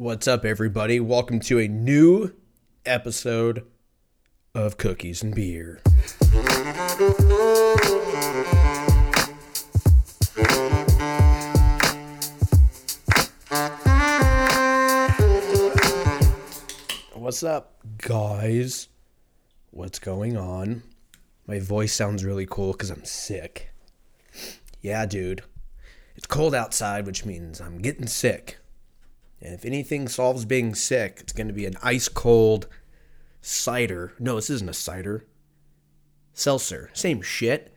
What's up, everybody? Welcome to a new episode of Cookies and Beer. What's up, guys? What's going on? My voice sounds really cool because I'm sick. Yeah, dude. It's cold outside, which means I'm getting sick. And if anything solves being sick, it's going to be an ice cold cider. No, this isn't a cider. Seltzer. Same shit.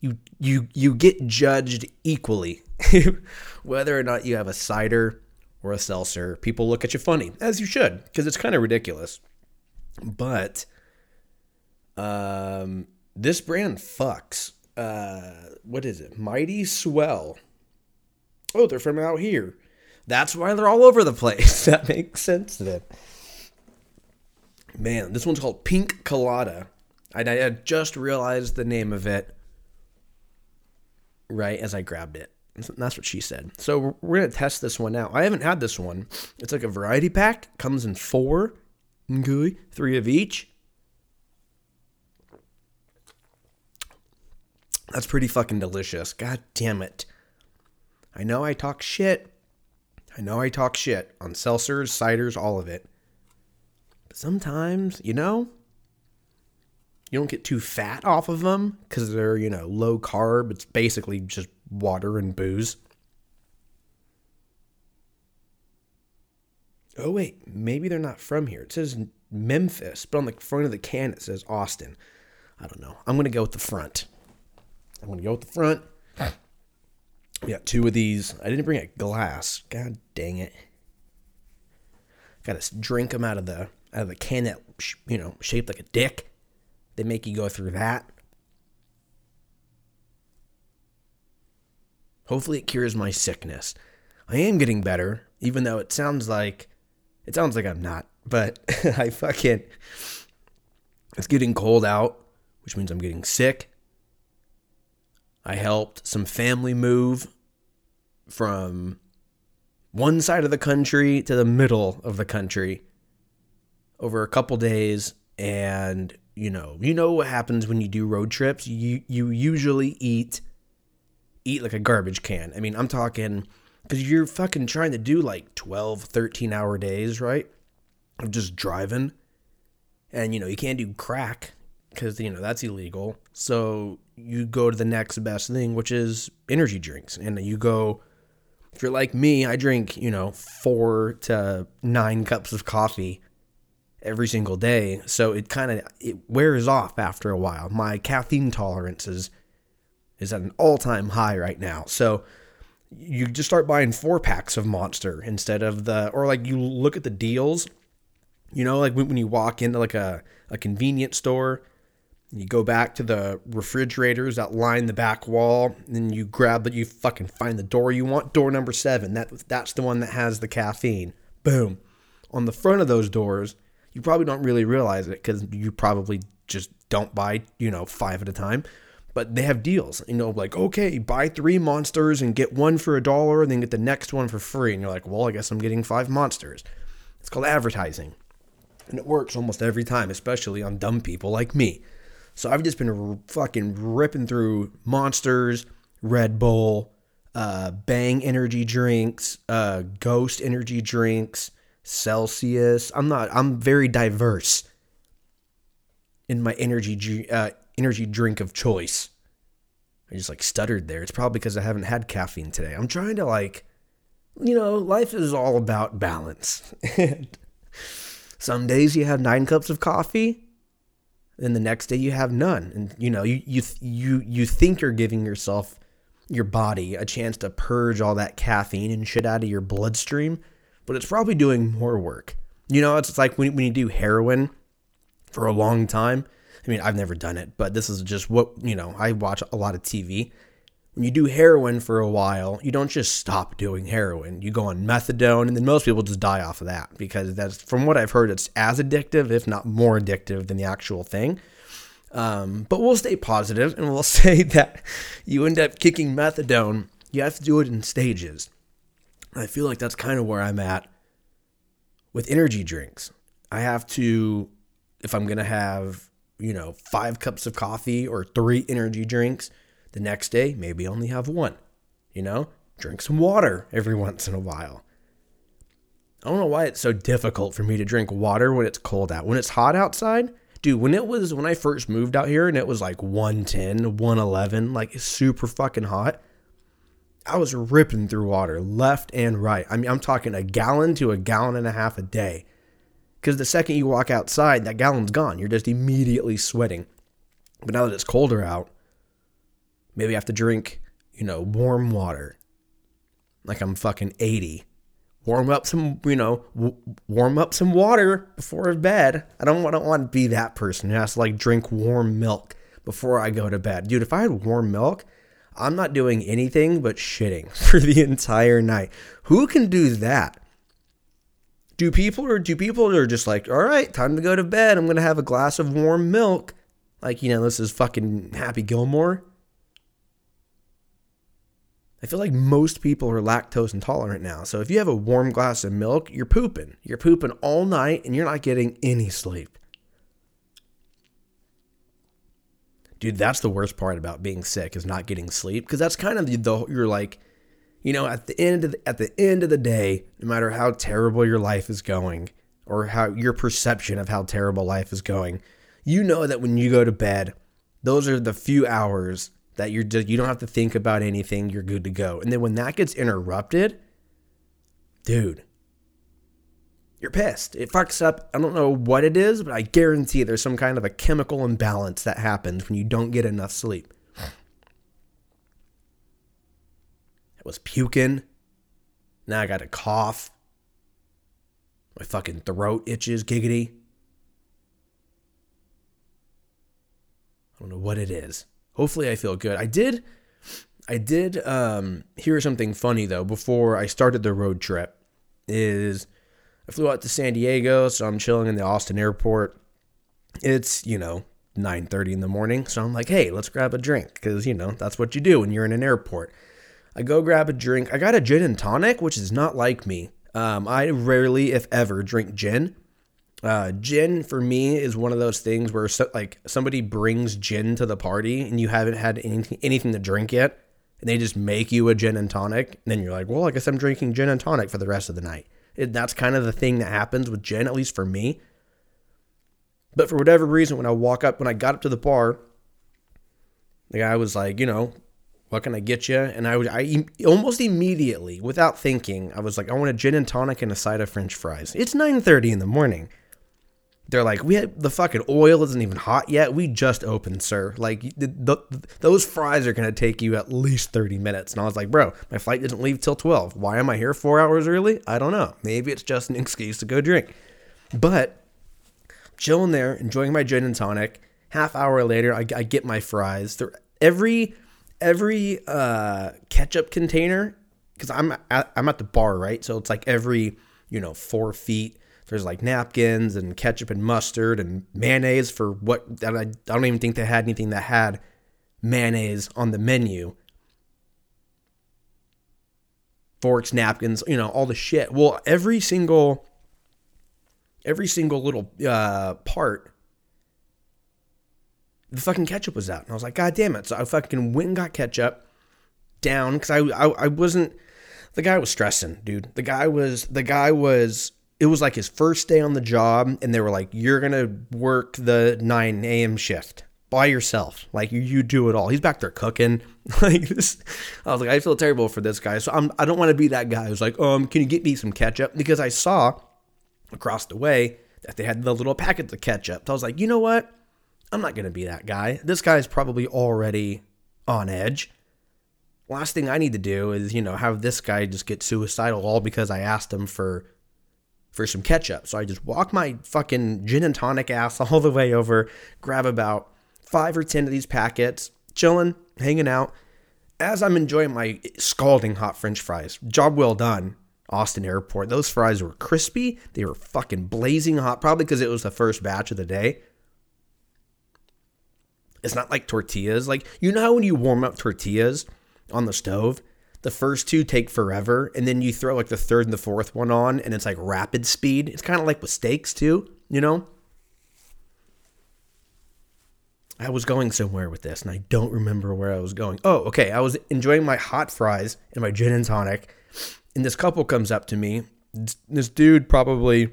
You you you get judged equally. Whether or not you have a cider or a seltzer, people look at you funny, as you should, because it's kind of ridiculous. But um this brand fucks. Uh what is it? Mighty Swell. Oh, they're from out here. That's why they're all over the place. that makes sense then. Man, this one's called Pink Colada. I, I just realized the name of it right as I grabbed it. That's what she said. So we're gonna test this one out. I haven't had this one. It's like a variety pack. Comes in four. Okay, three of each. That's pretty fucking delicious. God damn it. I know I talk shit. I know I talk shit on seltzers, ciders, all of it. But sometimes, you know, you don't get too fat off of them because they're, you know, low carb. It's basically just water and booze. Oh, wait, maybe they're not from here. It says Memphis, but on the front of the can it says Austin. I don't know. I'm going to go with the front. I'm going to go with the front. We got two of these. I didn't bring a glass. God dang it. Got to drink them out of the out of the can that you know shaped like a dick. They make you go through that. Hopefully, it cures my sickness. I am getting better, even though it sounds like it sounds like I'm not. But I fucking it's getting cold out, which means I'm getting sick. I helped some family move from one side of the country to the middle of the country over a couple days. And you know you know what happens when you do road trips. You you usually eat eat like a garbage can. I mean i'm talking because you're fucking trying to do like 12 13 hour days right? Of just driving. And you know you can't do crack because you know that's illegal. So you go to the next best thing which is energy drinks. And you go if you're like me i drink you know four to nine cups of coffee every single day. So it kind of it wears off after a while. My caffeine tolerance is is at an all-time high right now. So you just start buying four packs of monster instead of the or like you look at the deals you know like when you walk into like a, a convenience store you go back to the refrigerators that line the back wall, and you grab that you fucking find the door you want, door number seven. That that's the one that has the caffeine. Boom. On the front of those doors, you probably don't really realize it because you probably just don't buy, you know, five at a time. But they have deals, you know, like okay, buy three monsters and get one for a dollar, and then get the next one for free. And you're like, well, I guess I'm getting five monsters. It's called advertising, and it works almost every time, especially on dumb people like me. So I've just been r- fucking ripping through Monsters, Red Bull, uh, Bang energy drinks, uh, Ghost energy drinks, Celsius. I'm not. I'm very diverse in my energy uh, energy drink of choice. I just like stuttered there. It's probably because I haven't had caffeine today. I'm trying to like, you know, life is all about balance. Some days you have nine cups of coffee then the next day you have none. And you know you you you you think you're giving yourself your body a chance to purge all that caffeine and shit out of your bloodstream but it's probably doing more work. You know it's, like when, when you do heroin for a long time. I mean i've never done it but this is just what you know i watch a lot of tv when you do heroin for a while, you don't just stop doing heroin. You go on methadone, and then most people just die off of that because that's, from what I've heard, it's as addictive, if not more addictive, than the actual thing. Um, but we'll stay positive and we'll say that you end up kicking methadone. You have to do it in stages. I feel like that's kind of where I'm at with energy drinks. I have to, if I'm going to have, you know, five cups of coffee or three energy drinks, the next day, maybe only have one. You know, drink some water every once in a while. I don't know why it's so difficult for me to drink water when it's cold out. When it's hot outside, dude, when it was when I first moved out here and it was like 110, 111, like super fucking hot, I was ripping through water left and right. I mean, I'm talking a gallon to a gallon and a half a day. Because the second you walk outside, that gallon's gone. You're just immediately sweating. But now that it's colder out, maybe I have to drink, you know, warm water. Like I'm fucking 80 warm up some, you know, w- warm up some water before bed. I don't, I don't want to be that person who has to like drink warm milk before I go to bed. Dude, if I had warm milk, I'm not doing anything but shitting for the entire night. Who can do that? Do people or do people are just like, all right, time to go to bed. I'm gonna have a glass of warm milk. Like, you know, this is fucking Happy Gilmore. I feel like most people are lactose intolerant now. So if you have a warm glass of milk, you're pooping. You're pooping all night and you're not getting any sleep. Dude, that's the worst part about being sick is not getting sleep because that's kind of the, the you're like, you know, at the end of the, at the end of the day, no matter how terrible your life is going or how your perception of how terrible life is going, you know that when you go to bed, those are the few hours that you're just you don't have to think about anything, you're good to go. And then when that gets interrupted, dude, you're pissed. It fucks up. I don't know what it is, but I guarantee there's some kind of a chemical imbalance that happens when you don't get enough sleep. I was puking. Now I got a cough. My fucking throat itches, giggity. I don't know what it is. Hopefully I feel good. I did I did um, hear something funny though before I started the road trip. Is I flew out to San Diego, so I'm chilling in the Austin airport. It's, you know, 9:30 in the morning, so I'm like, "Hey, let's grab a drink cuz you know, that's what you do when you're in an airport." I go grab a drink. I got a gin and tonic, which is not like me. Um, I rarely, if ever, drink gin. Uh, gin for me is one of those things where so, like somebody brings gin to the party and you haven't had anything, anything to drink yet, and they just make you a gin and tonic, and then you're like, well, I guess I'm drinking gin and tonic for the rest of the night. It, that's kind of the thing that happens with gin, at least for me. But for whatever reason, when I walk up, when I got up to the bar, the guy was like, you know, what can I get you? And I I almost immediately, without thinking, I was like, I want a gin and tonic and a side of French fries. It's 9:30 in the morning they're like, we had the fucking oil isn't even hot yet. We just opened, sir. Like the, the, those fries are gonna take you at least thirty minutes. And I was like, bro, my flight didn't leave till twelve. Why am I here four hours early? I don't know. Maybe it's just an excuse to go drink. But chilling there, enjoying my gin and tonic. Half hour later, I, I get my fries. They're, every every uh, ketchup container, because I'm at, I'm at the bar, right? So it's like every you know four feet there's like napkins and ketchup and mustard and mayonnaise for what I, I don't even think they had anything that had mayonnaise on the menu. Forks, napkins, you know, all the shit. Well, every single every single little uh, part the fucking ketchup was out. And I was like, God damn it. So I fucking went and got ketchup down because I, I I wasn't the guy was stressing, dude. The guy was the guy was it was like his first day on the job, and they were like, "You're gonna work the 9 a.m. shift by yourself. Like you, do it all." He's back there cooking. Like this, I was like, I feel terrible for this guy. So I'm, I don't want to be that guy who's like, um, can you get me some ketchup? Because I saw across the way that they had the little packets of ketchup. So I was like, you know what? I'm not gonna be that guy. This guy's probably already on edge. Last thing I need to do is, you know, have this guy just get suicidal all because I asked him for for some ketchup. So I just walk my fucking gin and tonic ass all the way over, grab about five or 10 of these packets, chilling, hanging out. As I'm enjoying my scalding hot french fries, job well done, Austin Airport. Those fries were crispy. They were fucking blazing hot, probably because it was the first batch of the day. It's not like tortillas. Like, you know how when you warm up tortillas on the stove, the first two take forever, and then you throw like the third and the fourth one on, and it's like rapid speed. It's kind of like with steaks too, you know. I was going somewhere with this, and I don't remember where I was going. Oh, okay. I was enjoying my hot fries and my gin and tonic, and this couple comes up to me. This dude, probably,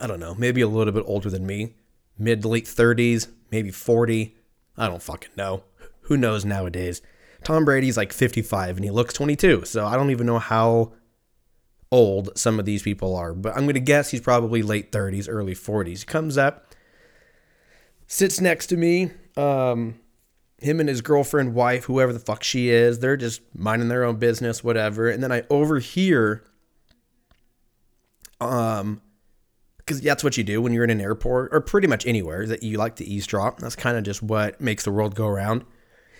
I don't know, maybe a little bit older than me, mid late 30s, maybe 40. I don't fucking know. Who knows nowadays? Tom Brady's like 55 and he looks 22. So I don't even know how old some of these people are, but I'm going to guess he's probably late 30s, early 40s. He comes up, sits next to me. Um, him and his girlfriend, wife, whoever the fuck she is, they're just minding their own business, whatever. And then I overhear, um, because that's what you do when you're in an airport or pretty much anywhere that you like to eavesdrop. That's kind of just what makes the world go around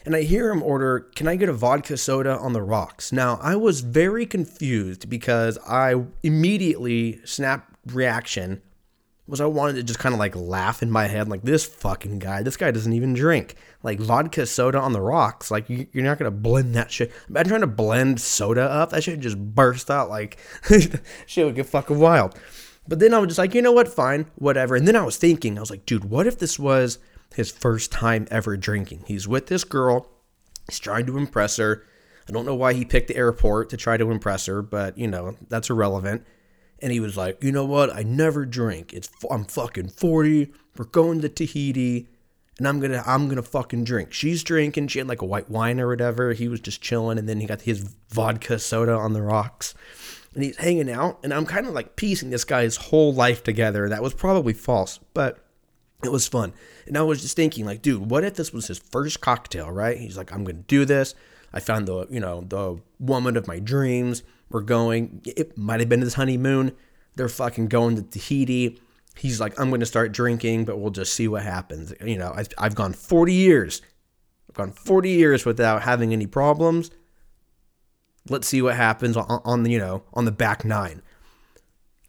and I hear him order, Can I get a vodka soda on the rocks? Now, I was very confused because I immediately, snap reaction was I wanted to just kind of like laugh in my head, like, This fucking guy, this guy doesn't even drink. Like, vodka soda on the rocks. Like, you're not to blend that shit. Imagine trying to blend soda up. That shit just burst out like, shit would get fucking wild. But then I was just like, you know what? Fine, whatever. And then I was thinking, I was like, dude, what if this was his first time ever drinking. He's with this girl. He's trying to impress her. I don't know why he picked the airport to try to impress her, but you know, that's irrelevant. And he was like, "You know what? I never drink. It's I'm fucking 40. We're going to Tahiti." and I'm gonna I'm gonna fucking drink. She's drinking. She had like a white wine or whatever. He was just chilling, and then he got his vodka soda on the rocks, and he's hanging out. And I'm kind of like piecing this guy's whole life together. That was probably false, but it was fun. And I was just thinking, like, dude, what if this was his first cocktail, right? He's like, I'm to do this. I found the, you know, the woman of my dreams. We're going, it might have been his honeymoon. They're fucking going to Tahiti. He's like, I'm to start drinking, but we'll just see what happens. You know, I've, I've gone 40 years. I've gone 40 years without having any problems. Let's see what happens on, on the, you know, on the back nine.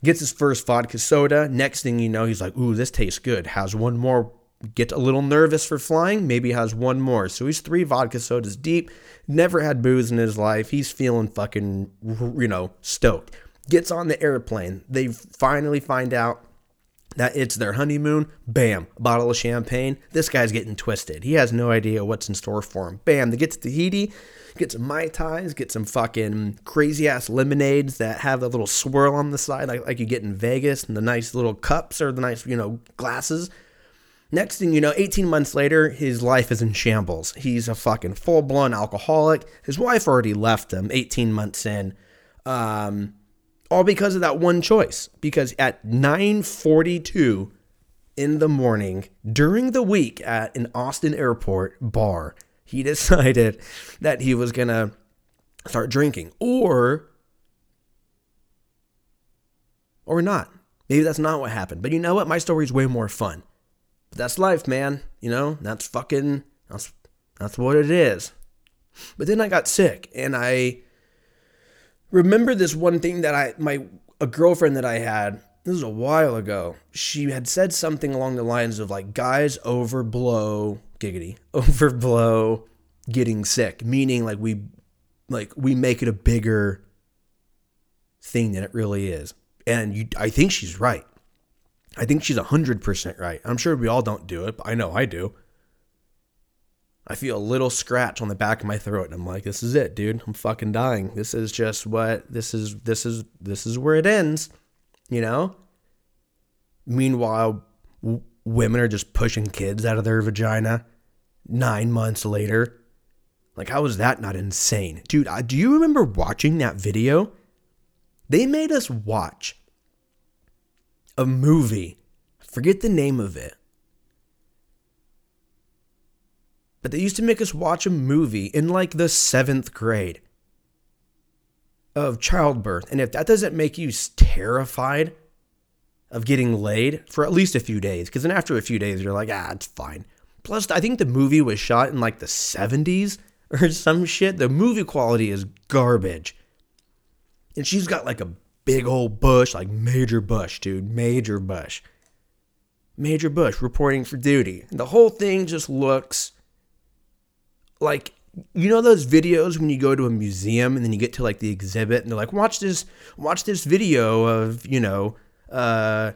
Gets his first vodka soda. Next thing you know, he's like, ooh, this tastes good. Has one more. Get a little nervous for flying. Maybe has one more. So he's three vodka sodas deep. Never had booze in his life. He's feeling fucking, you know, stoked. Gets on the airplane. They finally find out that it's their honeymoon. Bam, bottle of champagne. This guy's getting twisted. He has no idea what's in store for him. Bam, they get to Tahiti get some Mai Tais, get some fucking crazy ass lemonades that have a little swirl on the side, like, like you get in Vegas, and the nice little cups or the nice, you know, glasses. Next thing you know, 18 months later, his life is in shambles. He's a fucking full blown alcoholic. His wife already left him 18 months in. Um, all because of that one choice. Because at 9:42 in the morning during the week at an Austin airport bar, he decided that he was going to start drinking or or not. Maybe that's not what happened. But you know what? My story's way more fun. But that's life, man. You know, that's fucking that's that's what it is. But then I got sick and I remember this one thing that I my a girlfriend that I had this is a while ago. She had said something along the lines of like guys overblow giggity overblow getting sick, meaning like we like we make it a bigger thing than it really is. And you I think she's right. I think she's 100% right. I'm sure we all don't do it, but I know I do. I feel a little scratch on the back of my throat and I'm like this is it, dude. I'm fucking dying. This is just what this is this is this is where it ends, you know? Meanwhile, w- women are just pushing kids out of their vagina nine months later. Like, how is that not insane? Dude, do you remember watching that video? They made us watch a movie. Forget the name of it. But they used to make us watch a movie in like the seventh grade of childbirth. And if that doesn't make you terrified of getting laid for at least a few days, because then after a few days, you're like, ah, it's fine. Plus, I think the movie was shot in like the 70s or some shit. The movie quality is garbage. And she's got like a big old bush, like Major Bush, dude. Major Bush. Major Bush reporting for duty. And the whole thing just looks like you know those videos when you go to a museum and then you get to like the exhibit and they're like, watch this, watch this video of you know, uh,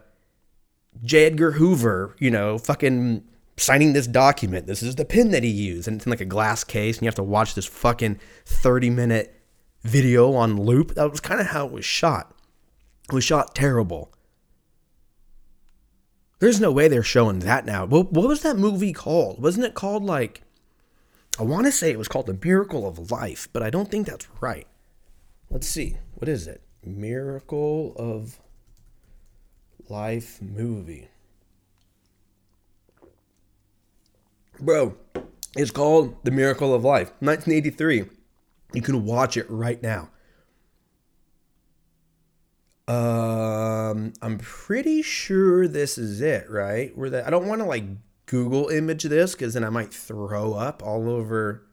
J. Edgar Hoover, you know, fucking signing this document. This is the pen that he used, and it's in like a glass case, and you have to watch this fucking thirty minute video on loop. That was kind of how it was shot. It was shot terrible. There's no way they're showing that now. What, what was that movie called? Wasn't it called like I want to say it was called The Miracle of Life, but I don't think that's right. Let's see. What is it? Miracle of Life movie. Bro, it's called The Miracle of Life, 1983. You can watch it right now. Um, I'm pretty sure this is it, right? Where that I don't want to like Google image this because then I might throw up all over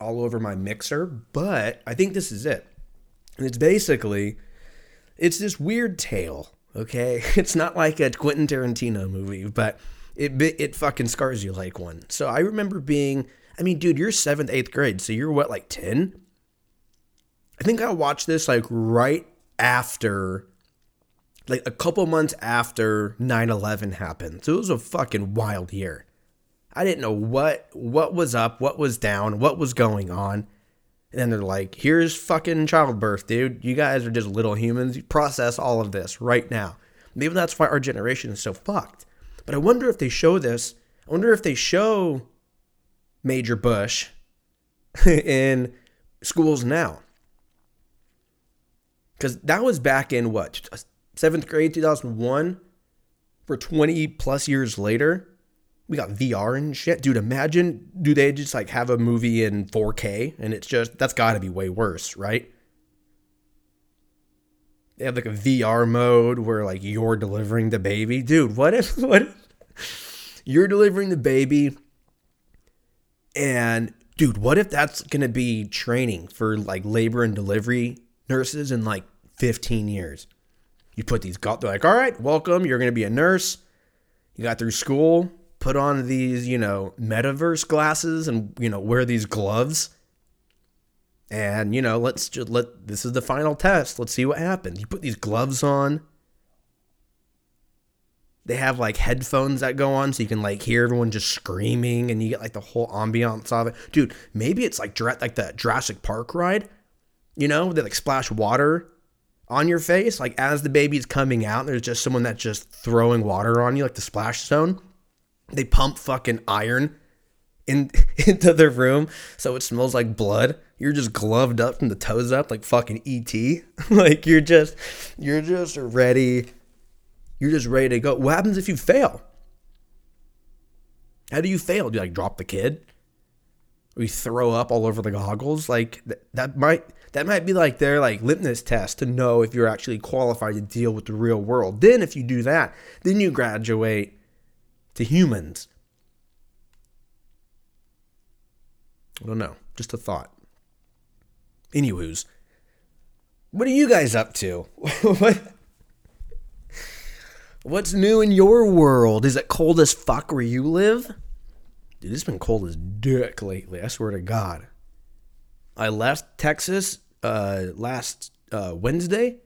all over my mixer, but I think this is it. And it's basically it's this weird tale, okay? It's not like a Quentin Tarantino movie, but it it fucking scars you like one. So I remember being I mean, dude, you're 7th, 8th grade, so you're what like 10? I think I watched this like right after like a couple months after 9/11 happened. So it was a fucking wild year. I didn't know what what was up, what was down, what was going on. And then they're like, "Here's fucking childbirth, dude. You guys are just little humans. You process all of this right now." Maybe that's why our generation is so fucked. But I wonder if they show this. I wonder if they show Major Bush in schools now. Because that was back in what seventh grade, 2001, for 20 plus years later, we got VR and shit. Dude, imagine, do they just like have a movie in 4K and it's just, that's gotta be way worse, right? They have like a VR mode where like you're delivering the baby. Dude, what if, what if you're delivering the baby and dude, what if that's gonna be training for like labor and delivery nurses in like 15 years? You put these, they're like, all right, welcome. You're to be a nurse. You got through school, put on these, you know, metaverse glasses and, you know, wear these gloves. And, you know, let's just let, this is the final test. Let's see what happens. You put these gloves on. They have like headphones that go on so you can like hear everyone just screaming and you get like the whole ambiance of it. Dude, maybe it's like, like the Jurassic Park ride, you know, they like splash water on your face, like as the baby's coming out, there's just someone that's just throwing water on you, like the splash zone. They pump fucking iron in into the room so it smells like blood. You're just gloved up from the toes up like fucking ET. like you're just you're just ready. You're just ready to go. What happens if you fail? How do you fail? Do you like drop the kid? You throw up all over the goggles? Like th- that might that might be like their like litmus test to know if you're actually qualified to deal with the real world. Then if you do that, then you graduate to humans. I don't know. Just a thought. Anywho's, what are you guys up to? what? What's new in your world? Is it cold as fuck where you live? Dude, it's been cold as dick lately. I swear to God. I left Texas uh, last uh, Wednesday.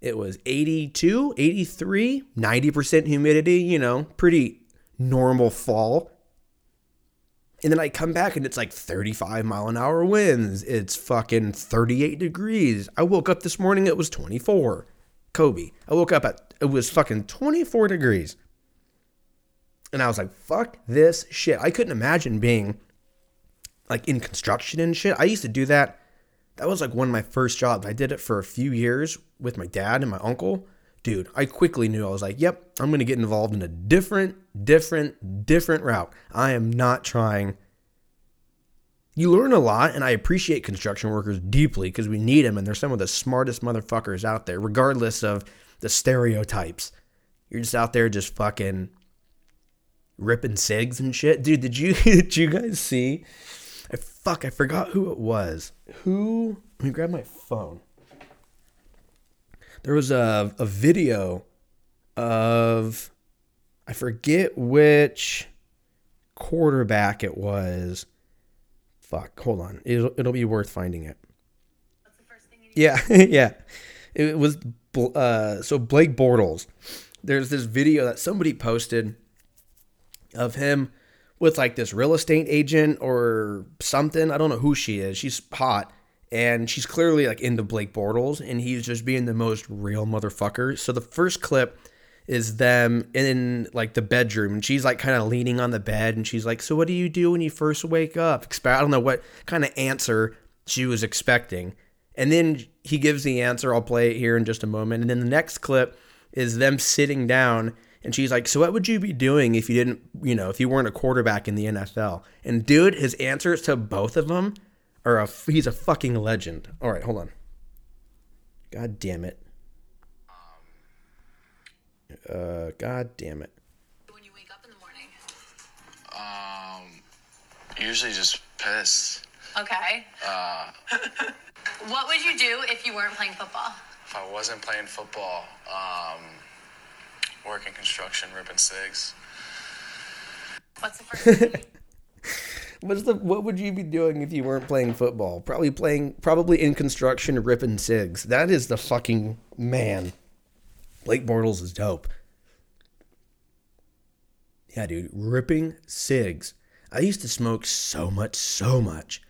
It was 82, 83, 90% humidity, you know, pretty normal fall. And then I come back and it's like 35 mile an hour winds. It's fucking 38 degrees. I woke up this morning, it was 24. Kobe. I woke up at, it was fucking 24 degrees. And I was like, fuck this shit. I couldn't imagine being like in construction and shit. I used to do that that was like one of my first jobs. I did it for a few years with my dad and my uncle. Dude, I quickly knew I was like, yep, I'm going to get involved in a different, different, different route. I am not trying. You learn a lot, and I appreciate construction workers deeply because we need them, and they're some of the smartest motherfuckers out there, regardless of the stereotypes. You're just out there just fucking ripping cigs and shit. Dude, did you did you guys see fuck, I forgot who it was. Who? Let me grab my phone. There was a a video of I forget which quarterback it was. Fuck, hold on. It'll, it'll be worth finding it. Yeah, yeah. It was uh, so Blake Bortles. There's this video that somebody posted of him with like this real estate agent or something. I don't know who she is. She's hot and she's clearly like into Blake Bortles and he's just being the most real motherfucker. So the first clip is them in like the bedroom and she's like kind of leaning on the bed and she's like, "So what do you do when you first wake up?" I don't know what kind of answer she was expecting. And then he gives the answer. I'll play it here in just a moment. And then the next clip is them sitting down and she's like, "So what would you be doing if you didn't, you know, if you weren't a quarterback in the NFL?" And dude, his answers to both of them are a he's a fucking legend. All right, hold on. God damn it. Uh, God damn it. When you wake up in the morning. Um, usually just piss. Okay. Uh, what would you do if you weren't playing football? if I wasn't playing football, um, working construction, ripping cigs. What's the first thing? What's the what would you be doing if you weren't playing football? Probably playing probably in construction ripping cigs. That is the fucking man. Blake Bortles is dope. Yeah, dude, ripping cigs. I used to smoke so much, so much.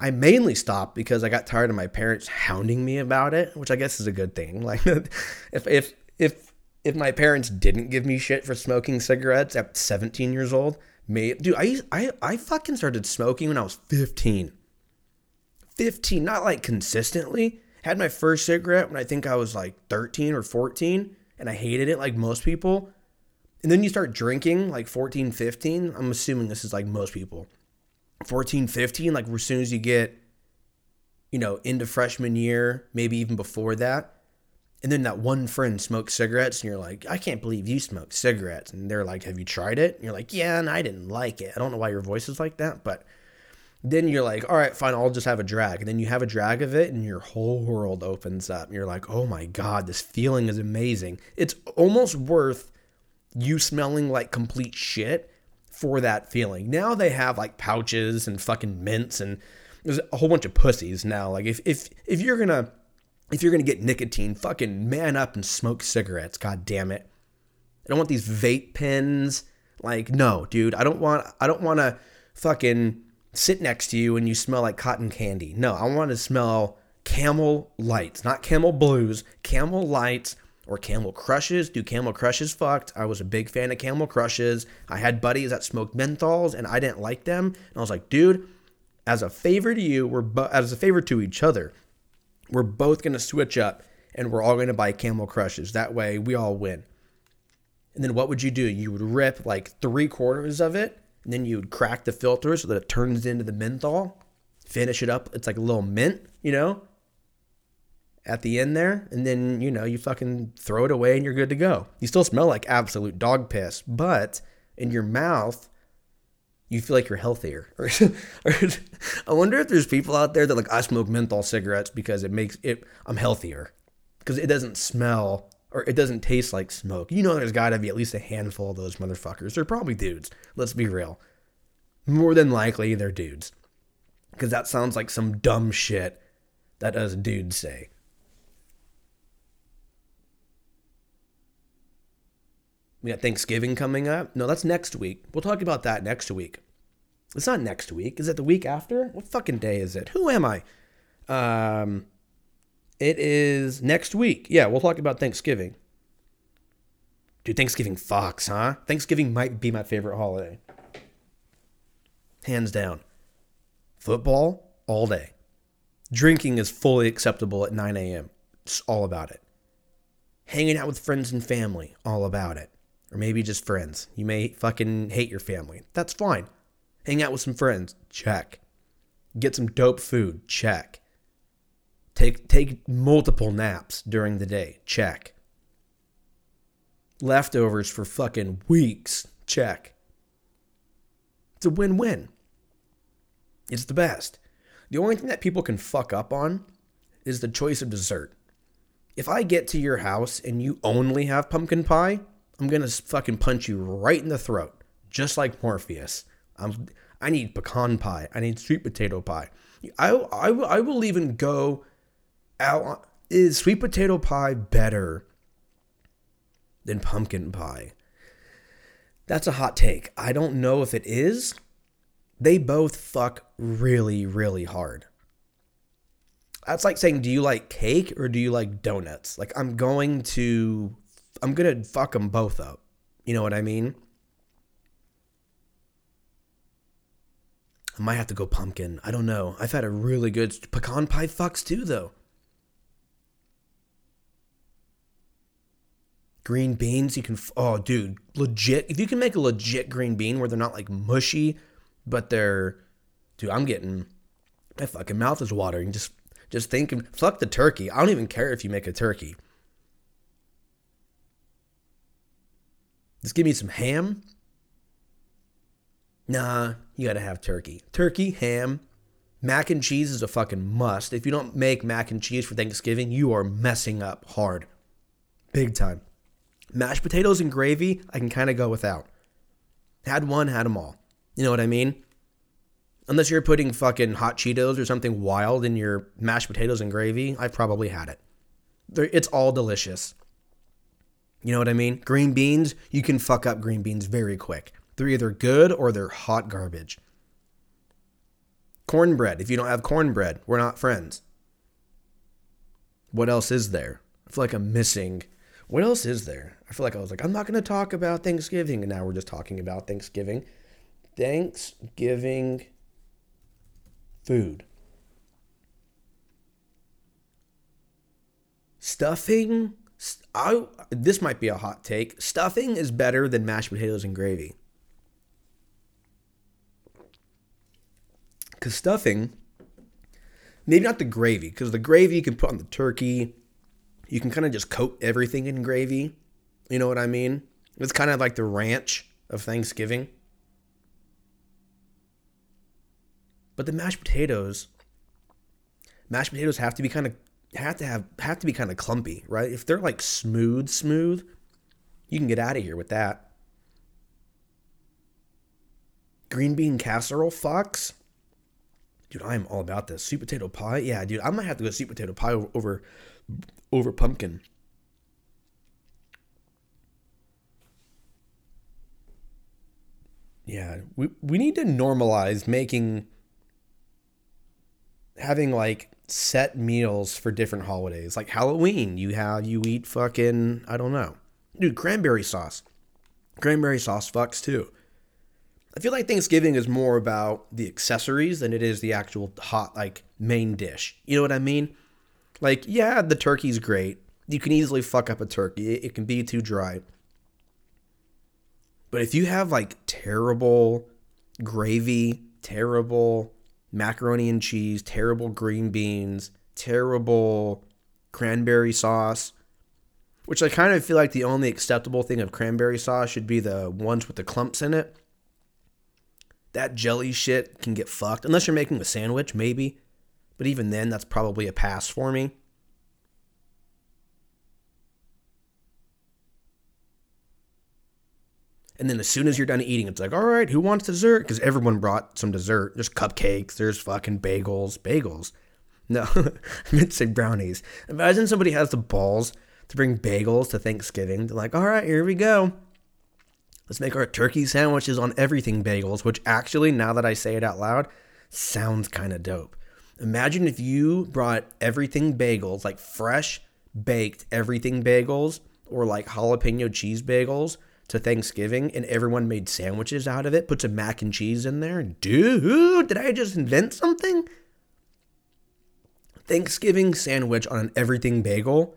I mainly stopped because I got tired of my parents hounding me about it, which I guess is a good thing. Like if if if if my parents didn't give me shit for smoking cigarettes at 17 years old, me dude, I I I fucking started smoking when I was 15. 15, not like consistently. Had my first cigarette when I think I was like 13 or 14 and I hated it like most people. And then you start drinking like 14, 15. I'm assuming this is like most people. 14, 15, like as soon as you get, you know, into freshman year, maybe even before that. And then that one friend smokes cigarettes, and you're like, I can't believe you smoke cigarettes. And they're like, Have you tried it? And you're like, Yeah, and I didn't like it. I don't know why your voice is like that, but then you're like, All right, fine, I'll just have a drag. And then you have a drag of it, and your whole world opens up. And you're like, Oh my God, this feeling is amazing. It's almost worth you smelling like complete shit for that feeling. Now they have like pouches and fucking mints and there's a whole bunch of pussies now. Like if if if you're gonna if you're gonna get nicotine, fucking man up and smoke cigarettes. God damn it. I don't want these vape pens. Like no, dude. I don't want I don't want to fucking sit next to you and you smell like cotton candy. No, I want to smell camel lights, not camel blues, camel lights or Camel Crushes. Do Camel Crushes fucked? I was a big fan of Camel Crushes. I had buddies that smoked menthols and I didn't like them. And I was like, dude, as a favor to you, we're bo- as a favor to each other, we're both gonna switch up and we're all gonna buy Camel Crushes. That way we all win. And then what would you do? You would rip like three quarters of it, and then you would crack the filter so that it turns into the menthol. Finish it up. It's like a little mint, you know? at the end there, and then you know you fucking throw it away and you're good to go. You still smell like absolute dog piss, but in your mouth, you feel like you're healthier. I wonder if there's people out there that like I smoke menthol cigarettes because it makes it I'm healthier because it doesn't smell or it doesn't taste like smoke. You know, there's got to be at least a handful of those motherfuckers. They're probably dudes. Let's be real. More than likely, they're dudes because that sounds like some dumb shit that us dudes say. We got Thanksgiving coming up. No, that's next week. We'll talk about that next week. It's not next week. Is it the week after? What fucking day is it? Who am I? Um, it is next week. Yeah, we'll talk about Thanksgiving. Dude, Thanksgiving Fox, huh? Thanksgiving might be my favorite holiday. Hands down. Football all day. Drinking is fully acceptable at 9 a.m. It's all about it. Hanging out with friends and family, all about it or maybe just friends. You may fucking hate your family. That's fine. Hang out with some friends. Check. Get some dope food. Check. Take take multiple naps during the day. Check. Leftovers for fucking weeks. Check. It's a win-win. It's the best. The only thing that people can fuck up on is the choice of dessert. If I get to your house and you only have pumpkin pie, I'm gonna fucking punch you right in the throat. just like Morpheus. I'm, I need pecan pie. I need sweet potato pie. I, I, I will even go out. Is sweet potato pie better than pumpkin pie? That's a hot take. I don't know if it is. They both fuck really, really hard. That's like saying, do you like cake or do you like donuts? Like, I'm going to, I'm to fuck them both up. You know what I mean? I might have to go pumpkin. I don't know. I've had a really good pecan pie fucks too, though. Green beans, you can. Oh, dude, legit. If you can make a legit green bean where they're not like mushy, but they're, dude, I'm getting. My fucking mouth is watering. Just, just thinking. Fuck the turkey. I don't even care if you make a turkey. Just give me some ham. Nah, you gotta have turkey. Turkey, ham, mac and cheese is a fucking must. If you don't make mac and cheese for Thanksgiving, you are messing up hard. Big time. Mashed potatoes and gravy, I can kind of go without. Had one, had them all. You know what I mean? Unless you're putting fucking hot Cheetos or something wild in your mashed potatoes and gravy, I've probably had it. It's all delicious. You know what I mean? Green beans, you can fuck up green beans very quick. They're either good or they're hot garbage. Cornbread, if you don't have cornbread, we're not friends. What else is there? I feel like I'm missing. What else is there? I feel like I was like, I'm not going to talk about Thanksgiving. And now we're just talking about Thanksgiving. Thanksgiving food. Stuffing I this might be a hot take. Stuffing is better than mashed potatoes and gravy. Cuz stuffing maybe not the gravy cuz the gravy you can put on the turkey. You can kind of just coat everything in gravy. You know what I mean? It's kind of like the ranch of Thanksgiving. But the mashed potatoes mashed potatoes have to be kind of have to have have to be kind of clumpy, right? If they're like smooth, smooth, you can get out of here with that. Green bean casserole, fox. Dude, I am all about this. Sweet potato pie. Yeah, dude, I might have to go sweet potato pie over over, over pumpkin. Yeah, we we need to normalize making having like set meals for different holidays. Like Halloween, you have you eat fucking I don't know. Dude, cranberry sauce. Cranberry sauce fucks too. I feel like Thanksgiving is more about the accessories than it is the actual hot like main dish. You know what I mean? Like, yeah, the turkey's great. You can easily fuck up a turkey. It can be too dry. But if you have like terrible gravy, terrible macaroni and cheese, terrible green beans, terrible cranberry sauce, which I kind of feel like the only acceptable thing of cranberry sauce should be the ones with the clumps in it. That jelly shit can get fucked unless you're making a sandwich, maybe. But even then, that's probably a pass for me. And then as soon as you're done eating, it's like, all right, who wants dessert? Because everyone brought some dessert. There's cupcakes, there's fucking bagels. Bagels? No, I meant to say brownies. Imagine somebody has the balls to bring bagels to Thanksgiving. They're like, all right, here we go. Let's make our turkey sandwiches on everything bagels, which actually, now that I say it out loud, sounds kind of dope. Imagine if you brought everything bagels, like fresh baked everything bagels, or like jalapeno cheese bagels to Thanksgiving and everyone made sandwiches out of it, put some mac and cheese in there. Dude, did I just invent something? Thanksgiving sandwich on an everything bagel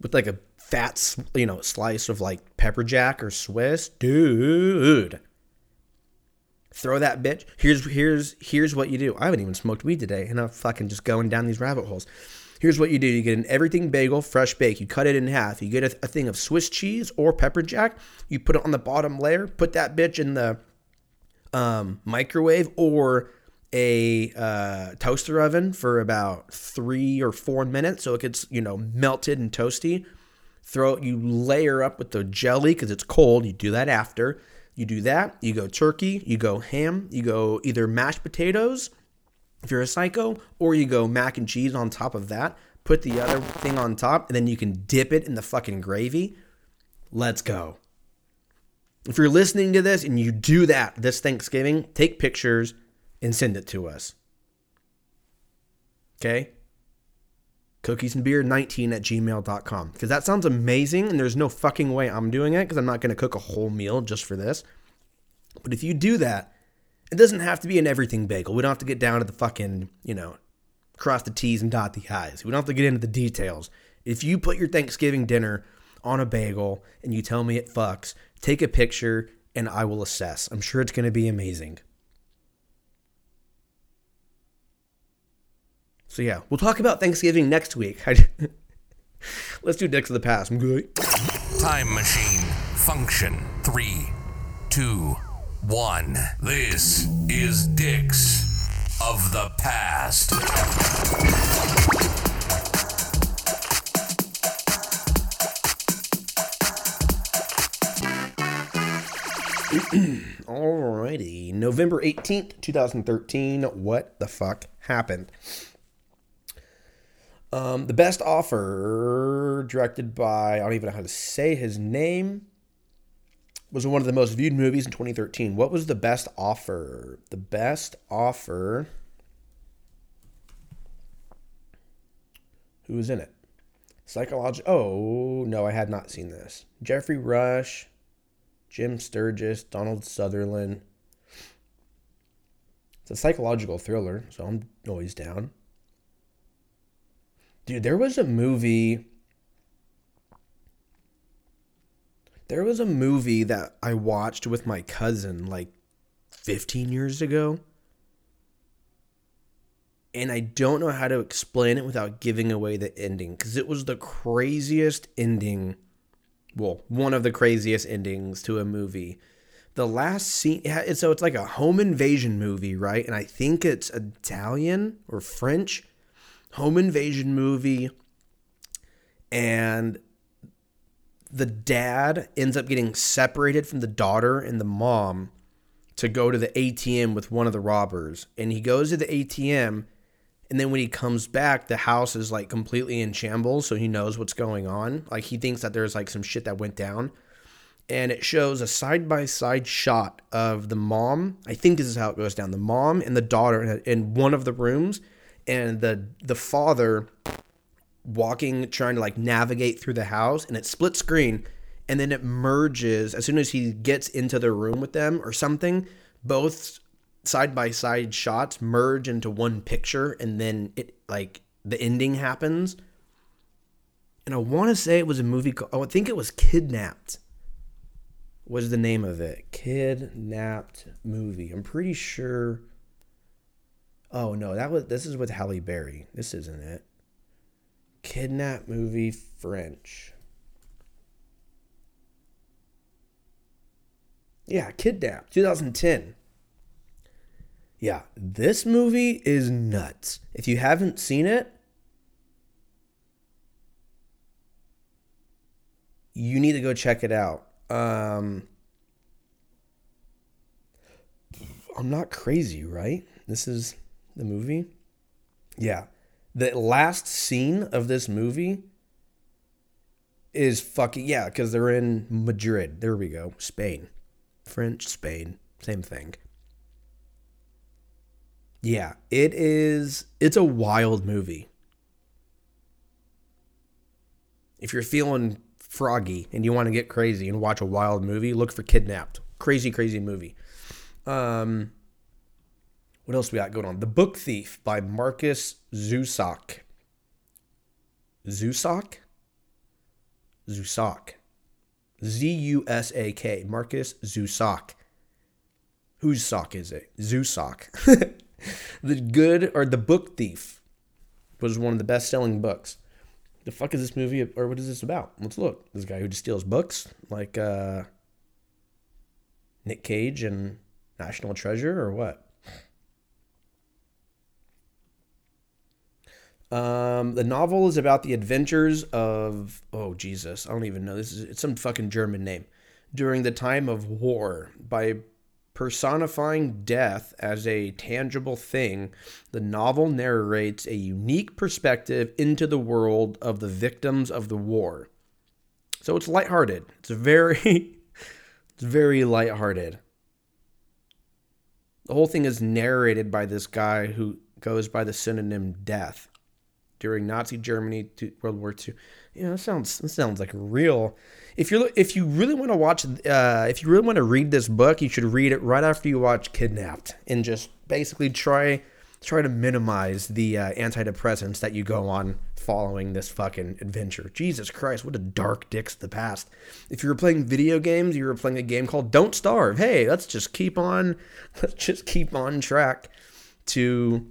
with like a fat, you know, slice of like pepper jack or Swiss. Dude. Throw that bitch. Here's here's here's what you do. I haven't even smoked weed today and I'm fucking just going down these rabbit holes. Here's what you do you get an everything bagel, fresh bake. You cut it in half. You get a, a, thing of Swiss cheese or pepper jack. You put it on the bottom layer. Put that bitch in the um, microwave or a uh, toaster oven for about three or four minutes so it gets, you know, melted and toasty. Throw it, you layer up with the jelly because it's cold. You do that after. You do that, you go turkey, you go ham, you go either mashed potatoes if you're a psycho, or you go mac and cheese on top of that, put the other thing on top, and then you can dip it in the fucking gravy. Let's go. If you're listening to this and you do that this Thanksgiving, take pictures and send it to us. Okay? Cookies and beer 19 at gmail.com. Because that sounds amazing, and there's no fucking way I'm doing it because I'm not going to cook a whole meal just for this. But if you do that, it doesn't have to be an everything bagel. We don't have to get down to the fucking, you know, cross the T's and dot the I's. We don't have to get into the details. If you put your Thanksgiving dinner on a bagel and you tell me it fucks, take a picture and I will assess. I'm sure it's going to be amazing. So yeah, we'll talk about Thanksgiving next week. Let's do Dicks of the Past. I'm good. Time machine function three, two, one. This is Dicks of the Past. Alrighty, November 18th, 2013. What the fuck happened? Um, the best offer, directed by, I don't even know how to say his name, was one of the most viewed movies in 2013. What was the best offer? The best offer. Who was in it? Psychological. Oh, no, I had not seen this. Geoffrey Rush, Jim Sturgess, Donald Sutherland. It's a psychological thriller, so I'm always down. Dude, there was a movie. There was a movie that I watched with my cousin like 15 years ago. And I don't know how to explain it without giving away the ending because it was the craziest ending. Well, one of the craziest endings to a movie. The last scene, so it's like a home invasion movie, right? And I think it's Italian or French home invasion movie and the dad ends up getting separated from the daughter and the mom to go to the ATM with one of the robbers. And he goes to the ATM and then when he comes back the house is like completely in shambles so he knows what's going on. Like he thinks that there's like some shit that went down. And it shows a side by side shot of the mom. I think this is how it goes down. The mom and the daughter in one of the rooms and the the father walking trying to like navigate through the house and it's split screen and then it merges as soon as he gets into the room with them or something both side by side shots merge into one picture and then it like the ending happens and i want to say it was a movie called oh, i think it was kidnapped was the name of it kidnapped movie i'm pretty sure Oh no, that was this is with Halle Berry. This isn't it. Kidnap movie French. Yeah, Kidnap, 2010. Yeah, this movie is nuts. If you haven't seen it, you need to go check it out. Um, I'm not crazy, right? This is the movie. Yeah. The last scene of this movie is fucking yeah, because they're in Madrid. There we go. Spain. French, Spain. Same thing. Yeah, it is it's a wild movie. If you're feeling froggy and you want to get crazy and watch a wild movie, look for Kidnapped. Crazy, crazy movie. Um what else we got going on? The Book Thief by Markus Zusak. Zusak? Zusak. Z U S A K. Markus Zusak. Whose sock is it? Zusak. the Good or The Book Thief was one of the best selling books. The fuck is this movie or what is this about? Let's look. This guy who just steals books like uh, Nick Cage and National Treasure or what? Um, the novel is about the adventures of oh Jesus, I don't even know. This is it's some fucking German name. during the time of war. By personifying death as a tangible thing, the novel narrates a unique perspective into the world of the victims of the war. So it's lighthearted. It's very it's very lighthearted. The whole thing is narrated by this guy who goes by the synonym death during Nazi Germany to World War II. You know, that sounds sounds like real. If you're if you really want to watch, uh, if you really want to read this book, you should read it right after you watch Kidnapped, and just basically try try to minimize the uh, antidepressants that you go on following this fucking adventure. Jesus Christ, what a dark dicks the past. If you were playing video games, you were playing a game called Don't Starve. Hey, let's just keep on, let's just keep on track to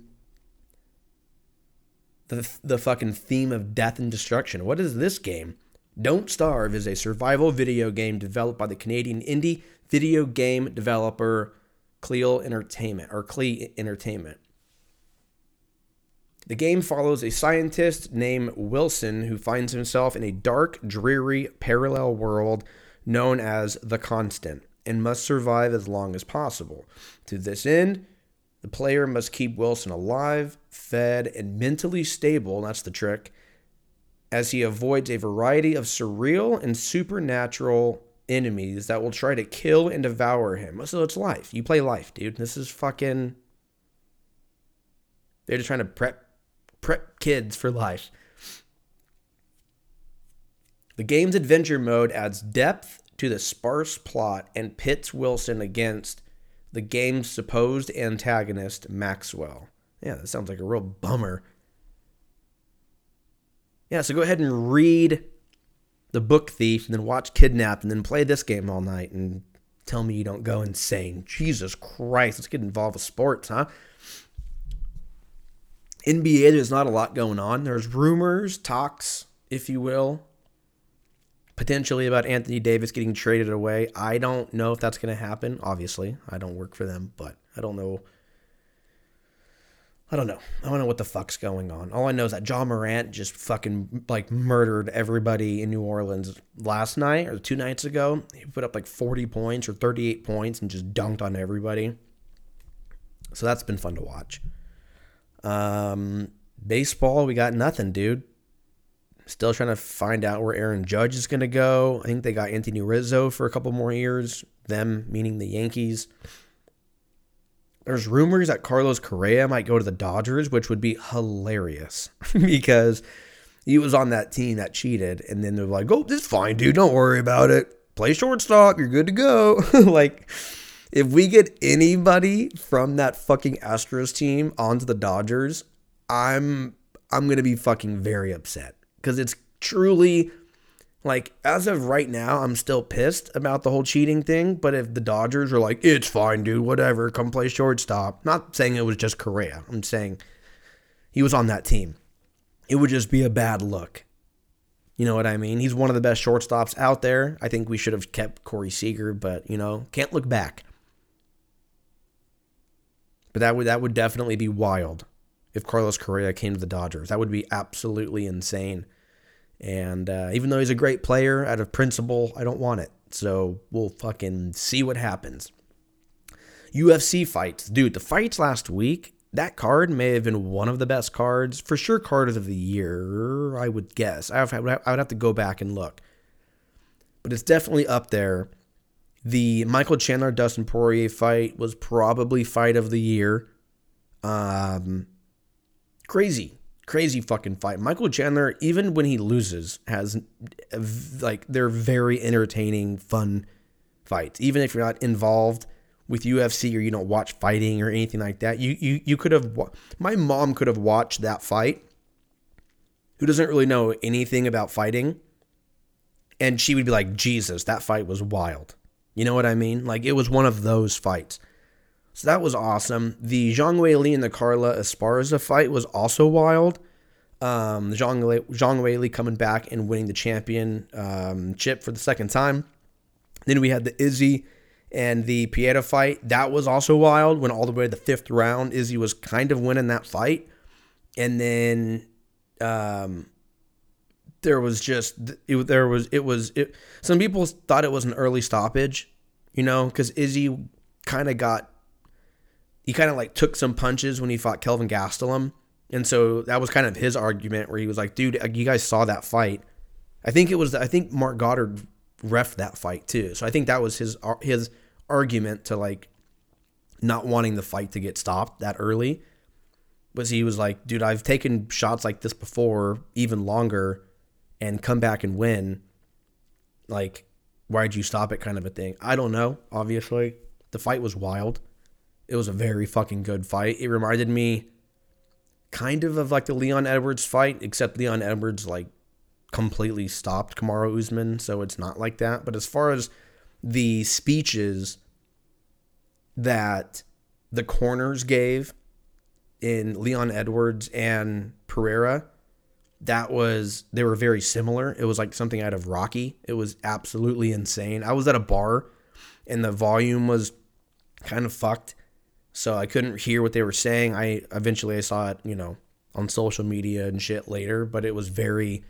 the the fucking theme of death and destruction. What is this game? Don't Starve is a survival video game developed by the Canadian indie video game developer Cleo Entertainment or Klee Entertainment. The game follows a scientist named Wilson who finds himself in a dark, dreary, parallel world known as the Constant and must survive as long as possible. To this end, the player must keep Wilson alive, fed, and mentally stable, that's the trick, as he avoids a variety of surreal and supernatural enemies that will try to kill and devour him. So it's life. You play life, dude. This is fucking. They're just trying to prep prep kids for life. The game's adventure mode adds depth to the sparse plot and pits Wilson against the game's supposed antagonist, Maxwell. Yeah, that sounds like a real bummer. Yeah, so go ahead and read The Book Thief and then watch Kidnapped and then play this game all night and tell me you don't go insane. Jesus Christ, let's get involved with sports, huh? NBA, there's not a lot going on. There's rumors, talks, if you will, potentially about Anthony Davis getting traded away. I don't know if that's going to happen. Obviously, I don't work for them, but I don't know. I don't know. I don't know what the fuck's going on. All I know is that Ja Morant just fucking like murdered everybody in New Orleans last night or two nights ago. He put up like 40 points or 38 points and just dunked on everybody. So that's been fun to watch. Um, baseball, we got nothing, dude. Still trying to find out where Aaron Judge is going to go. I think they got Anthony Rizzo for a couple more years. Them meaning the Yankees. There's rumors that Carlos Correa might go to the Dodgers, which would be hilarious because he was on that team that cheated. And then they're like, oh, this is fine, dude. Don't worry about it. Play shortstop. You're good to go. like, if we get anybody from that fucking Astros team onto the Dodgers, I'm I'm gonna be fucking very upset because it's truly like as of right now, I'm still pissed about the whole cheating thing. But if the Dodgers are like, it's fine, dude, whatever, come play shortstop. Not saying it was just Correa. I'm saying he was on that team. It would just be a bad look. You know what I mean? He's one of the best shortstops out there. I think we should have kept Corey Seager, but you know, can't look back. But that would that would definitely be wild if Carlos Correa came to the Dodgers. That would be absolutely insane. And uh, even though he's a great player, out of principle, I don't want it. So we'll fucking see what happens. UFC fights, dude. The fights last week. That card may have been one of the best cards, for sure, card of the year. I would guess. I would have to go back and look, but it's definitely up there the Michael Chandler Dustin Poirier fight was probably fight of the year. Um, crazy, crazy fucking fight. Michael Chandler, even when he loses, has uh, like they're very entertaining, fun fights. Even if you're not involved with UFC or you don't watch fighting or anything like that, you you you could have. My mom could have watched that fight. Who doesn't really know anything about fighting, and she would be like, "Jesus, that fight was wild." You know what I mean? Like it was one of those fights. So that was awesome. The Zhang Weili and the Carla Esparza fight was also wild. Um, Zhang, Zhang Weili coming back and winning the champion um, chip for the second time. Then we had the Izzy and the Pereira fight. That was also wild. Went all the way to the fifth round. Izzy was kind of winning that fight. And then um, there was just it, there was it was it, some people thought it was an early stoppage, you know, because Izzy kind of got he kind of like took some punches when he fought Kelvin Gastelum, and so that was kind of his argument where he was like, "Dude, you guys saw that fight." I think it was I think Marc Goddard ref that fight too, so I think that was his uh, his argument to like not wanting the fight to get stopped that early was he was like, dude, I've taken shots like this before, even longer, and come back and win. Like, why'd you stop it? Kind of a thing. I don't know. Obviously, the fight was wild. It was a very fucking good fight. It reminded me kind of of like the Leon Edwards fight, except Leon Edwards like completely stopped Kamaru Usman, so it's not like that. But as far as the speeches that the corners gave in Leon Edwards and Pereira, that was they were very similar. It was like something out of Rocky. It was absolutely insane. I was at a bar and the volume was kind of fucked. So I couldn't hear what they were saying. I eventually I saw it, you know, on social media and shit later, but it was very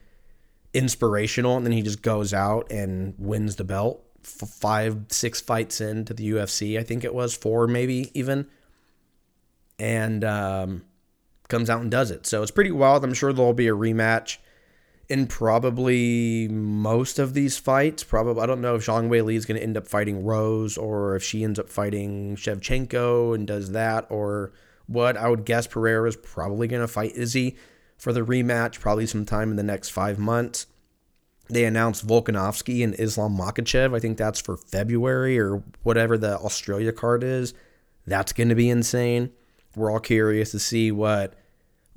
inspirational and then he just goes out and wins the belt f- five six fights into the UFC I think it was four maybe even and um, comes out and does it. So it's pretty wild. I'm sure there'll be a rematch in probably most of these fights. Probably, I don't know if Zhang Weili is going to end up fighting Rose or if she ends up fighting Shevchenko and does that or what. I would guess Pereira is probably going to fight Izzy for the rematch, probably sometime in the next five months. They announced Volkanovski and Islam Makhachev. I think that's for February or whatever the Australia card is. That's going to be insane. We're all curious to see what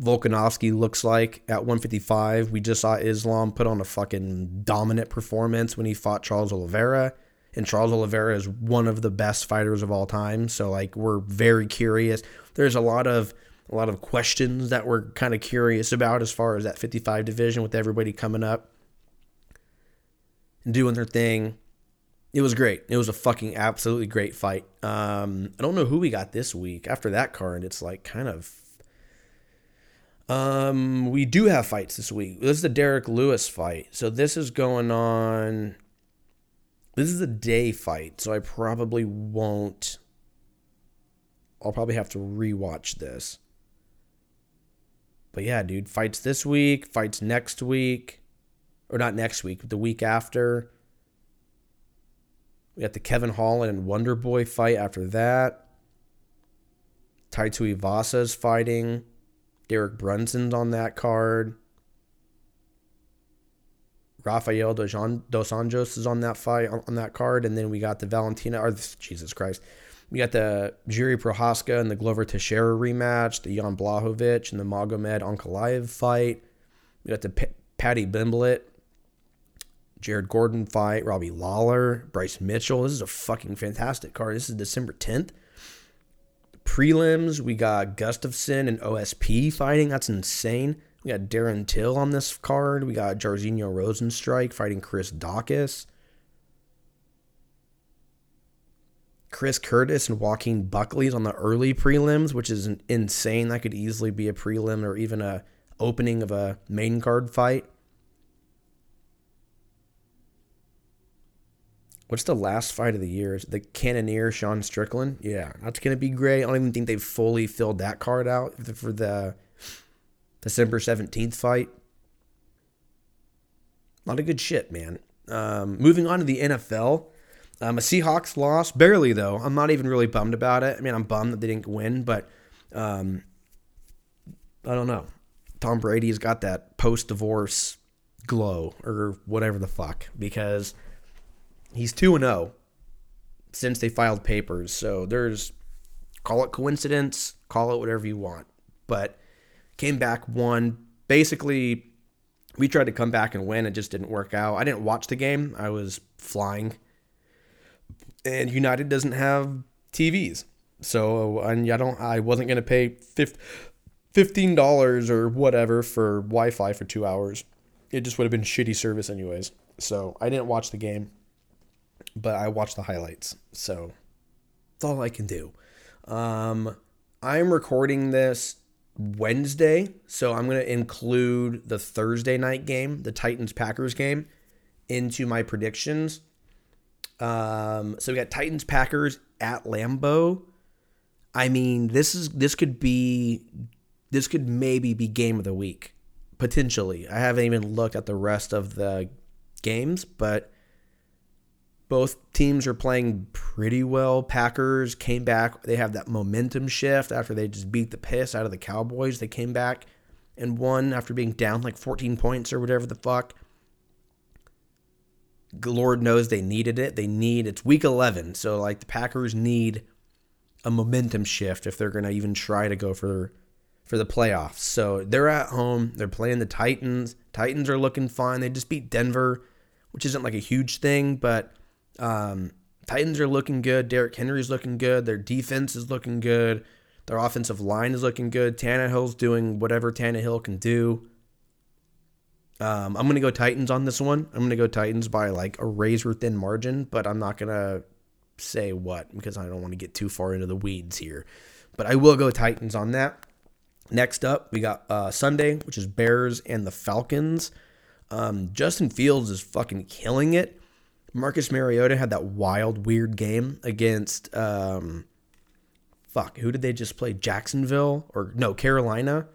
Volkanovski looks like at 155. We just saw Islam put on a fucking dominant performance when he fought Charles Oliveira. And Charles Oliveira is one of the best fighters of all time. So like we're very curious. There's a lot of a lot of questions that we're kind of curious about as far as that 55 division with everybody coming up and doing their thing it was great. It was a fucking absolutely great fight. Um, I don't know who we got this week. After that card, it's like kind of. Um, we do have fights this week. This is the Derrick Lewis fight. So this is going on. This is a day fight, so I probably won't. I'll probably have to rewatch this. But yeah, dude, fights this week, fights next week, or not next week, the week after. We got the Kevin Holland and Wonder Boy fight after that. Tai Tuivasa's fighting. Derek Brunson's on that card. Rafael Dos Anjos is on that fight on, that card, and then we got the Valentina or Jesus Christ, we got the Jiri Prochazka and the Glover Teixeira rematch, the Jan Blachowicz and the Magomed Ankalaev fight. We got the P- Paddy Pimblett Jared Gordon fight, Robbie Lawler, Bryce Mitchell. This is a fucking fantastic card. This is December 10th. Prelims, we got Gustafsson and OSP fighting. That's insane. We got Darren Till on this card. We got Jairzinho Rozenstruik fighting Chris Daukaus. Chris Curtis and Joaquin Buckley's on the early prelims, which is insane. That could easily be a prelim or even a opening of a main card fight. What's the last fight of the year? Is the Cannonier Sean Strickland? Yeah, that's gonna be great. I don't even think they've fully filled that card out for the December seventeenth fight. A lot of good shit, man. Um, moving on to the NFL, um, a Seahawks loss, barely though. I'm not even really bummed about it. I mean, I'm bummed that they didn't win, but um, I don't know. Tom Brady's got that post-divorce glow or whatever the fuck because He's 2 and 0 since they filed papers. So there's call it coincidence, call it whatever you want. But came back won. Basically, we tried to come back and win. It just didn't work out. I didn't watch the game. I was flying. And United doesn't have TVs. So I don't I wasn't going to pay $15 or whatever for Wi-Fi for 2 hours. It just would have been shitty service anyways. So I didn't watch the game but I watch the highlights. So that's all I can do. Um, I'm recording this Wednesday, so I'm going to include the Thursday night game, the Titans Packers game, into my predictions. Um, so we got Titans Packers at Lambeau. I mean, this is this could be this could maybe be game of the week potentially. I haven't even looked at the rest of the games, but both teams are playing pretty well. Packers came back. They have that momentum shift after they just beat the piss out of the Cowboys. They came back and won after being down like 14 points or whatever the fuck. Lord knows they needed it. They need it's week 11, so like the Packers need a momentum shift if they're going to even try to go for for the playoffs. So they're at home. They're playing the Titans. Titans are looking fine. They just beat Denver, which isn't like a huge thing, but um, Titans are looking good. Derrick Henry's looking good. Their defense is looking good. Their offensive line is looking good. Tannehill's doing whatever Tannehill can do. Um, I'm gonna go Titans on this one. I'm gonna go Titans by like a razor thin margin, but I'm not gonna say what because I don't want to get too far into the weeds here. But I will go Titans on that. Next up, we got uh, Sunday, which is Bears and the Falcons. Um, Justin Fields is fucking killing it. Marcus Mariota had that wild, weird game against um, fuck. Who did they just play? Jacksonville or no Carolina?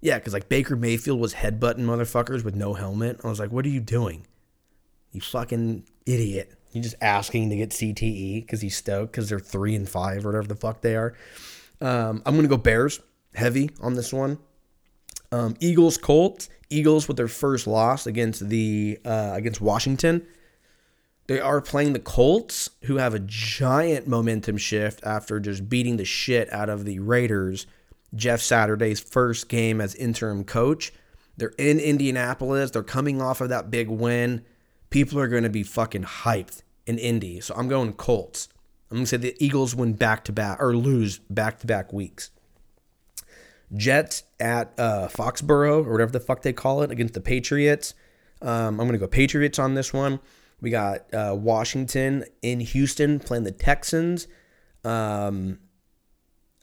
Yeah, because like Baker Mayfield was headbutting motherfuckers with no helmet. I was like, what are you doing? You fucking idiot. You just asking to get CTE because he's stoked because they're three and five or whatever the fuck they are. Um, I'm gonna go Bears heavy on this one. Um, Eagles Colts. Eagles with their first loss against the uh, against Washington. They are playing the Colts, who have a giant momentum shift after just beating the shit out of the Raiders. Jeff Saturday's first game as interim coach. They're in Indianapolis. They're coming off of that big win. People are going to be fucking hyped in Indy. So I'm going Colts. I'm going to say the Eagles win back to back or lose back to back weeks. Jets at uh, Foxborough or whatever the fuck they call it against the Patriots. Um, I'm going to go Patriots on this one. We got uh, Washington in Houston playing the Texans. Um,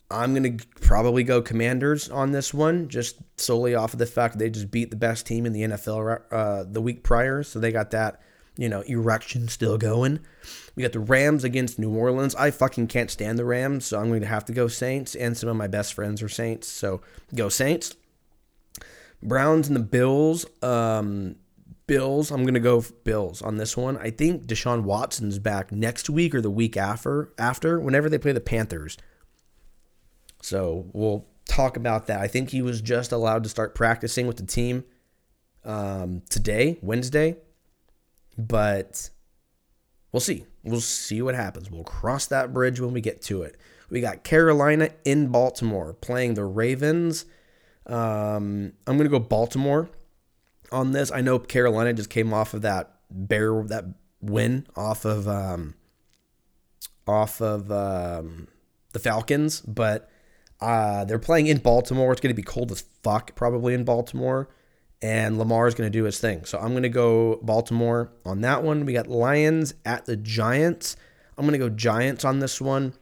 I'm going to probably go Commanders on this one, just solely off of the fact they just beat the best team in the NFL uh, the week prior. So they got that, you know, erection still going. We got the Rams against New Orleans. I fucking can't stand the Rams, so I'm going to have to go Saints. And some of my best friends are Saints, so go Saints. Browns and the Bills. Um, Bills. I'm gonna go Bills on this one. I think Deshaun Watson's back next week or the week after. After whenever they play the Panthers. So we'll talk about that. I think he was just allowed to start practicing with the team um, today, Wednesday, but we'll see. We'll see what happens. We'll cross that bridge when we get to it. We got Carolina in Baltimore playing the Ravens. Um, I'm gonna go Baltimore on this. I know Carolina just came off of that bear that win off of um, off of um, the Falcons, but uh, they're playing in Baltimore. It's going to be cold as fuck probably in Baltimore, and Lamar is going to do his thing. So I'm going to go Baltimore on that one. We got Lions at the Giants. I'm going to go Giants on this one.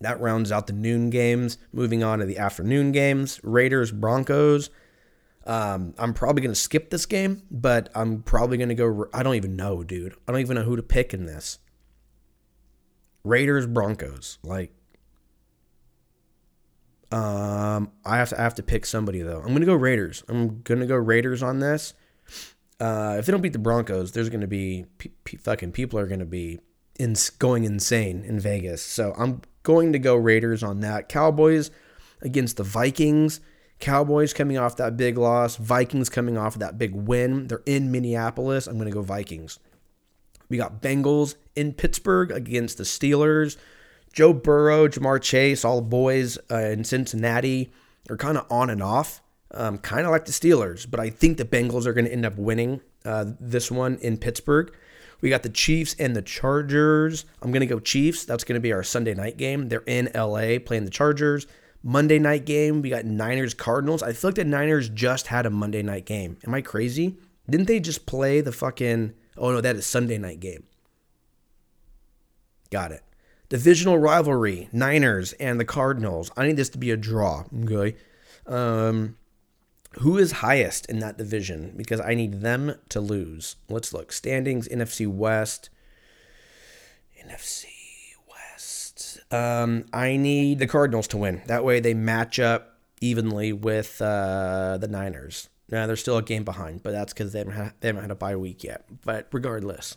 That rounds out the noon games. Moving on to the afternoon games Raiders, Broncos. Um, I'm probably going to skip this game, but I'm probably going to go. I don't even know, dude. I don't even know who to pick in this. Raiders, Broncos. Like, um, I have to I have to pick somebody though. I'm gonna go Raiders. I'm gonna go Raiders on this. Uh, if they don't beat the Broncos, there's gonna be fucking people are gonna be in going insane in Vegas. So I'm going to go Raiders on that. Cowboys against the Vikings. Cowboys coming off that big loss. Vikings coming off that big win. They're in Minneapolis. I'm gonna go Vikings. We got Bengals in Pittsburgh against the Steelers. Joe Burrow, Ja'Marr Chase, all the boys uh, in Cincinnati are kind of on and off, um, kind of like the Steelers. But I think the Bengals are going to end up winning uh, this one in Pittsburgh. We got the Chiefs and the Chargers. I'm going to go Chiefs. That's going to be our Sunday night game. They're in LA playing the Chargers. Monday night game, we got Niners Cardinals. I feel like the Niners just had a Monday night game. Am I crazy? Didn't they just play the fucking. Oh no, that is Sunday night game. Got it. Divisional rivalry, Niners and the Cardinals. I need this to be a draw. Okay. Um, who is highest in that division? Because I need them to lose. Let's look. Standings, NFC West. NFC. Um, I need the Cardinals to win. That way they match up evenly with uh, the Niners. Now they're still a game behind, but that's because they haven't had, they haven't had a bye week yet. But regardless,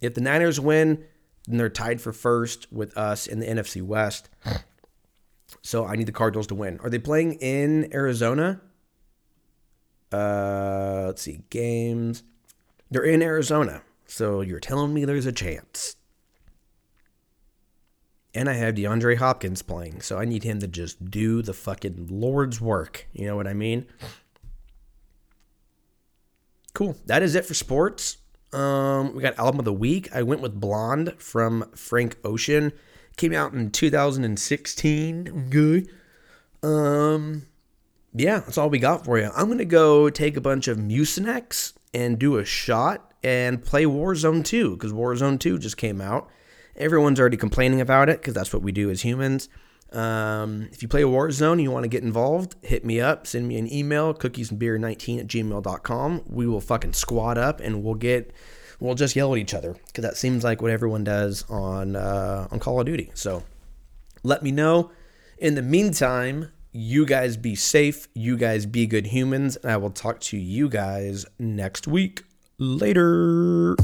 if the Niners win, then they're tied for first with us in the NFC West. So I need the Cardinals to win. Are they playing in Arizona? Uh, let's see, games. They're in Arizona. So you're telling me there's a chance. And I have DeAndre Hopkins playing, so I need him to just do the fucking Lord's work. You know what I mean? Cool. That is it for sports. Um, we got album of the week. I went with Blonde from Frank Ocean. Came out in 2016. Good. Um, yeah, that's all we got for you. I'm gonna go take a bunch of Mucinex and do a shot and play Warzone 2 because Warzone 2 just came out. Everyone's already complaining about it because that's what we do as humans. Um, if you play Warzone and you want to get involved, hit me up. Send me an email, cookiesandbeer19 at gmail.com. We will fucking squad up and we'll get, we'll just yell at each other because that seems like what everyone does on, uh, on Call of Duty. So let me know. In the meantime, you guys be safe. You guys be good humans. And I will talk to you guys next week. Later.